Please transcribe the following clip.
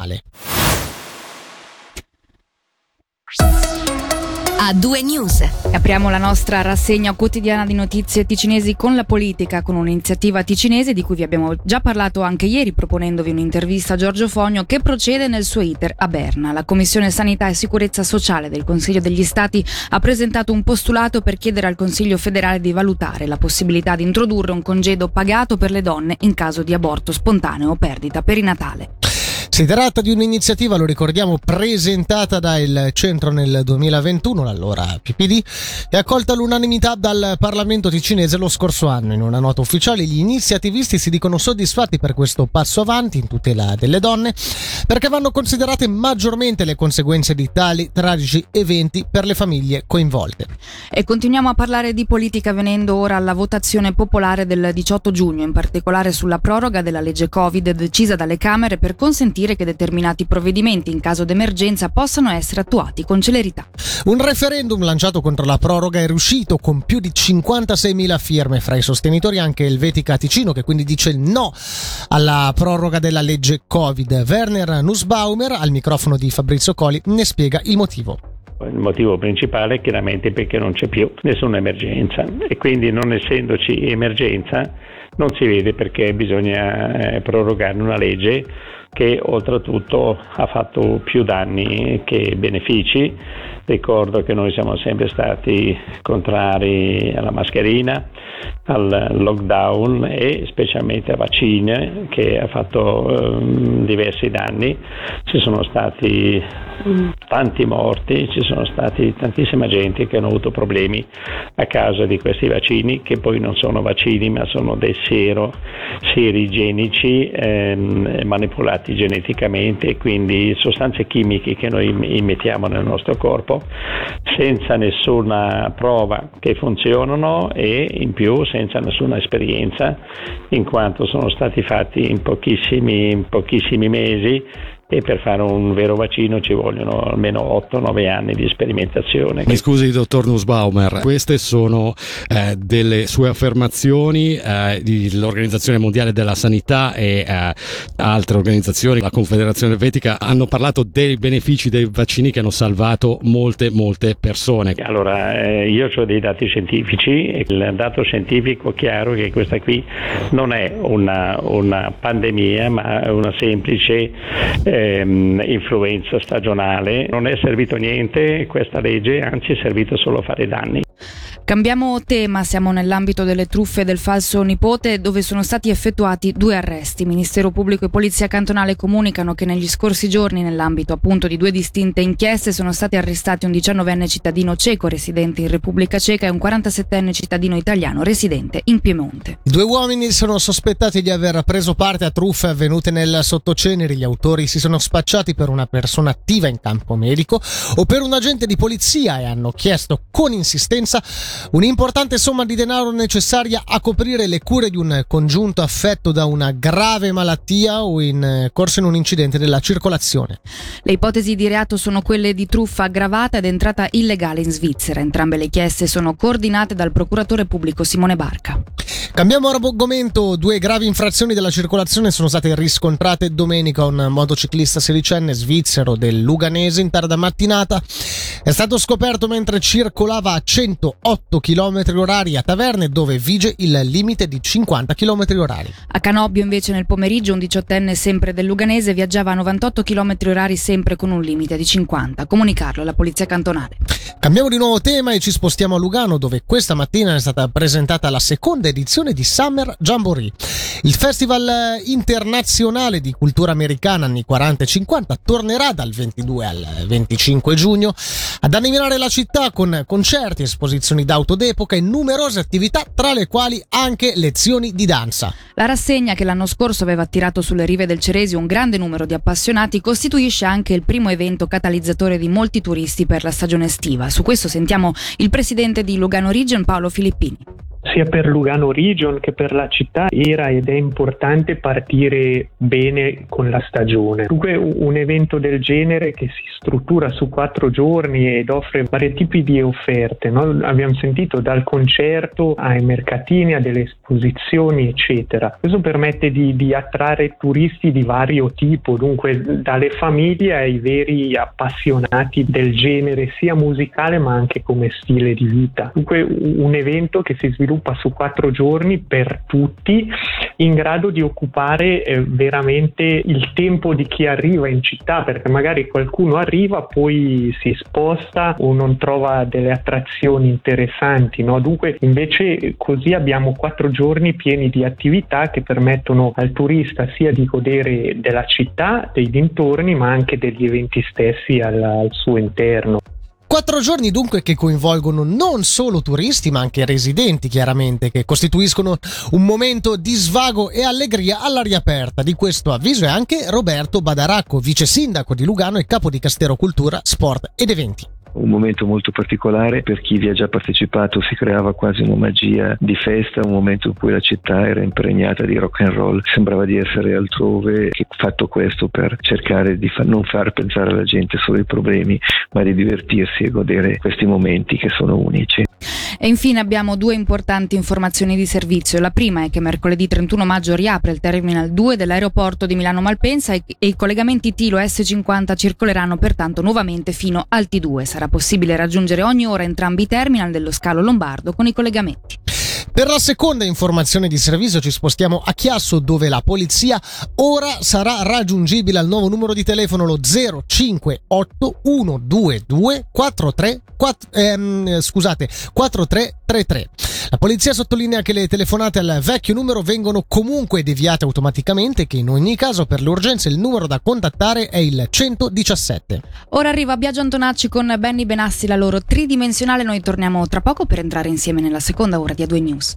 nazionale. a due news. Apriamo la nostra rassegna quotidiana di notizie ticinesi con la politica, con un'iniziativa ticinese di cui vi abbiamo già parlato anche ieri proponendovi un'intervista a Giorgio Fogno che procede nel suo iter a Berna. La Commissione Sanità e Sicurezza Sociale del Consiglio degli Stati ha presentato un postulato per chiedere al Consiglio federale di valutare la possibilità di introdurre un congedo pagato per le donne in caso di aborto spontaneo o perdita perinatale. Si tratta di un'iniziativa, lo ricordiamo, presentata dal centro nel 2021, l'allora PPD, e accolta all'unanimità dal Parlamento ticinese lo scorso anno. In una nota ufficiale gli iniziativisti si dicono soddisfatti per questo passo avanti in tutela delle donne, perché vanno considerate maggiormente le conseguenze di tali tragici eventi per le famiglie coinvolte. E continuiamo a parlare di politica venendo ora alla votazione popolare del 18 giugno, in particolare sulla proroga della legge Covid decisa dalle Camere per consentire che determinati provvedimenti in caso d'emergenza possano essere attuati con celerità. Un referendum lanciato contro la proroga è riuscito con più di 56.000 firme fra i sostenitori anche il Vetica Ticino che quindi dice no alla proroga della legge Covid. Werner Nussbaumer al microfono di Fabrizio Coli ne spiega il motivo. Il motivo principale è chiaramente perché non c'è più nessuna emergenza e quindi non essendoci emergenza non si vede perché bisogna eh, prorogare una legge che oltretutto ha fatto più danni che benefici. Ricordo che noi siamo sempre stati contrari alla mascherina, al lockdown e specialmente a vaccine che ha fatto um, diversi danni. Ci sono stati tanti morti, ci sono stati tantissima gente che hanno avuto problemi a causa di questi vaccini che poi non sono vaccini ma sono dei sero, seri igienici ehm, manipolati geneticamente, quindi sostanze chimiche che noi immettiamo nel nostro corpo senza nessuna prova che funzionano e in più senza nessuna esperienza in quanto sono stati fatti in pochissimi, in pochissimi mesi e per fare un vero vaccino ci vogliono almeno 8-9 anni di sperimentazione. Mi scusi, dottor Nussbaumer, queste sono eh, delle sue affermazioni, eh, l'Organizzazione Mondiale della Sanità e eh, altre organizzazioni, la Confederazione Elvetica, hanno parlato dei benefici dei vaccini che hanno salvato molte, molte persone. Allora, eh, io ho dei dati scientifici e il dato scientifico chiaro è che questa qui non è una, una pandemia, ma una semplice eh, ehm, influenza stagionale. Non è servito niente questa legge, anzi è servito solo a fare danni. Cambiamo tema, siamo nell'ambito delle truffe del falso nipote dove sono stati effettuati due arresti. Ministero Pubblico e Polizia Cantonale comunicano che negli scorsi giorni nell'ambito appunto di due distinte inchieste sono stati arrestati un 19enne cittadino ceco residente in Repubblica Ceca e un 47enne cittadino italiano residente in Piemonte. Due uomini sono sospettati di aver preso parte a truffe avvenute nel sottoceneri. Gli autori si sono spacciati per una persona attiva in campo medico o per un agente di polizia e hanno chiesto con insistenza un'importante somma di denaro necessaria a coprire le cure di un congiunto affetto da una grave malattia o in corso in un incidente della circolazione. Le ipotesi di reato sono quelle di truffa aggravata ed entrata illegale in Svizzera. Entrambe le chieste sono coordinate dal procuratore pubblico Simone Barca. Cambiamo argomento, due gravi infrazioni della circolazione sono state riscontrate domenica. Un motociclista sedicenne svizzero del Luganese in tarda mattinata è stato scoperto mentre circolava a 108 km orari a Taverne dove vige il limite di 50 km orari. A Canobbio invece nel pomeriggio un diciottenne sempre del Luganese viaggiava a 98 km orari sempre con un limite di 50. Comunicarlo alla polizia cantonale. Cambiamo di nuovo tema e ci spostiamo a Lugano dove questa mattina è stata presentata la seconda edizione edizione di Summer Jamboree. Il Festival internazionale di cultura americana anni 40 e 50 tornerà dal 22 al 25 giugno ad animare la città con concerti, esposizioni d'auto d'epoca e numerose attività, tra le quali anche lezioni di danza. La rassegna, che l'anno scorso aveva attirato sulle rive del Ceresio un grande numero di appassionati, costituisce anche il primo evento catalizzatore di molti turisti per la stagione estiva. Su questo sentiamo il presidente di Lugano Region, Paolo Filippini. Sia per Lugano Region che per la città era ed è importante partire bene con la stagione. Dunque un evento del genere che si struttura su quattro giorni ed offre vari tipi di offerte, no? abbiamo sentito dal concerto ai mercatini, a delle esposizioni eccetera. Questo permette di, di attrarre turisti di vario tipo, dunque dalle famiglie ai veri appassionati del genere sia musicale ma anche come stile di vita. Dunque un evento che si sviluppa sviluppa su quattro giorni per tutti, in grado di occupare eh, veramente il tempo di chi arriva in città, perché magari qualcuno arriva, poi si sposta o non trova delle attrazioni interessanti. No? Dunque, invece, così abbiamo quattro giorni pieni di attività che permettono al turista sia di godere della città, dei dintorni, ma anche degli eventi stessi al, al suo interno. Quattro giorni dunque che coinvolgono non solo turisti ma anche residenti chiaramente, che costituiscono un momento di svago e allegria all'aria aperta. Di questo avviso è anche Roberto Badaracco, vice sindaco di Lugano e capo di Castero Cultura, Sport ed Eventi un momento molto particolare per chi vi ha già partecipato si creava quasi una magia di festa un momento in cui la città era impregnata di rock and roll. Sembrava di essere altrove fatto questo per cercare di fa- non far pensare alla gente solo ai problemi ma di divertirsi e godere questi momenti che sono unici e infine abbiamo due importanti informazioni di servizio. La prima è che mercoledì 31 maggio riapre il Terminal 2 dell'aeroporto di Milano Malpensa e, i collegamenti Tilo S50 circoleranno pertanto nuovamente fino al T2. Sarà possibile raggiungere ogni ora entrambi i terminal dello scalo lombardo con i collegamenti. Per la seconda informazione di servizio ci spostiamo a Chiasso dove la polizia ora sarà raggiungibile al nuovo numero di telefono lo 058 122 43 4, ehm, scusate 4333. La polizia sottolinea che le telefonate al vecchio numero vengono comunque deviate automaticamente e che in ogni caso per le urgenze il numero da contattare è il 117. Ora arriva Biagio Antonacci con Benny Benassi, la loro tridimensionale. Noi torniamo tra poco per entrare insieme nella seconda ora di A2 News.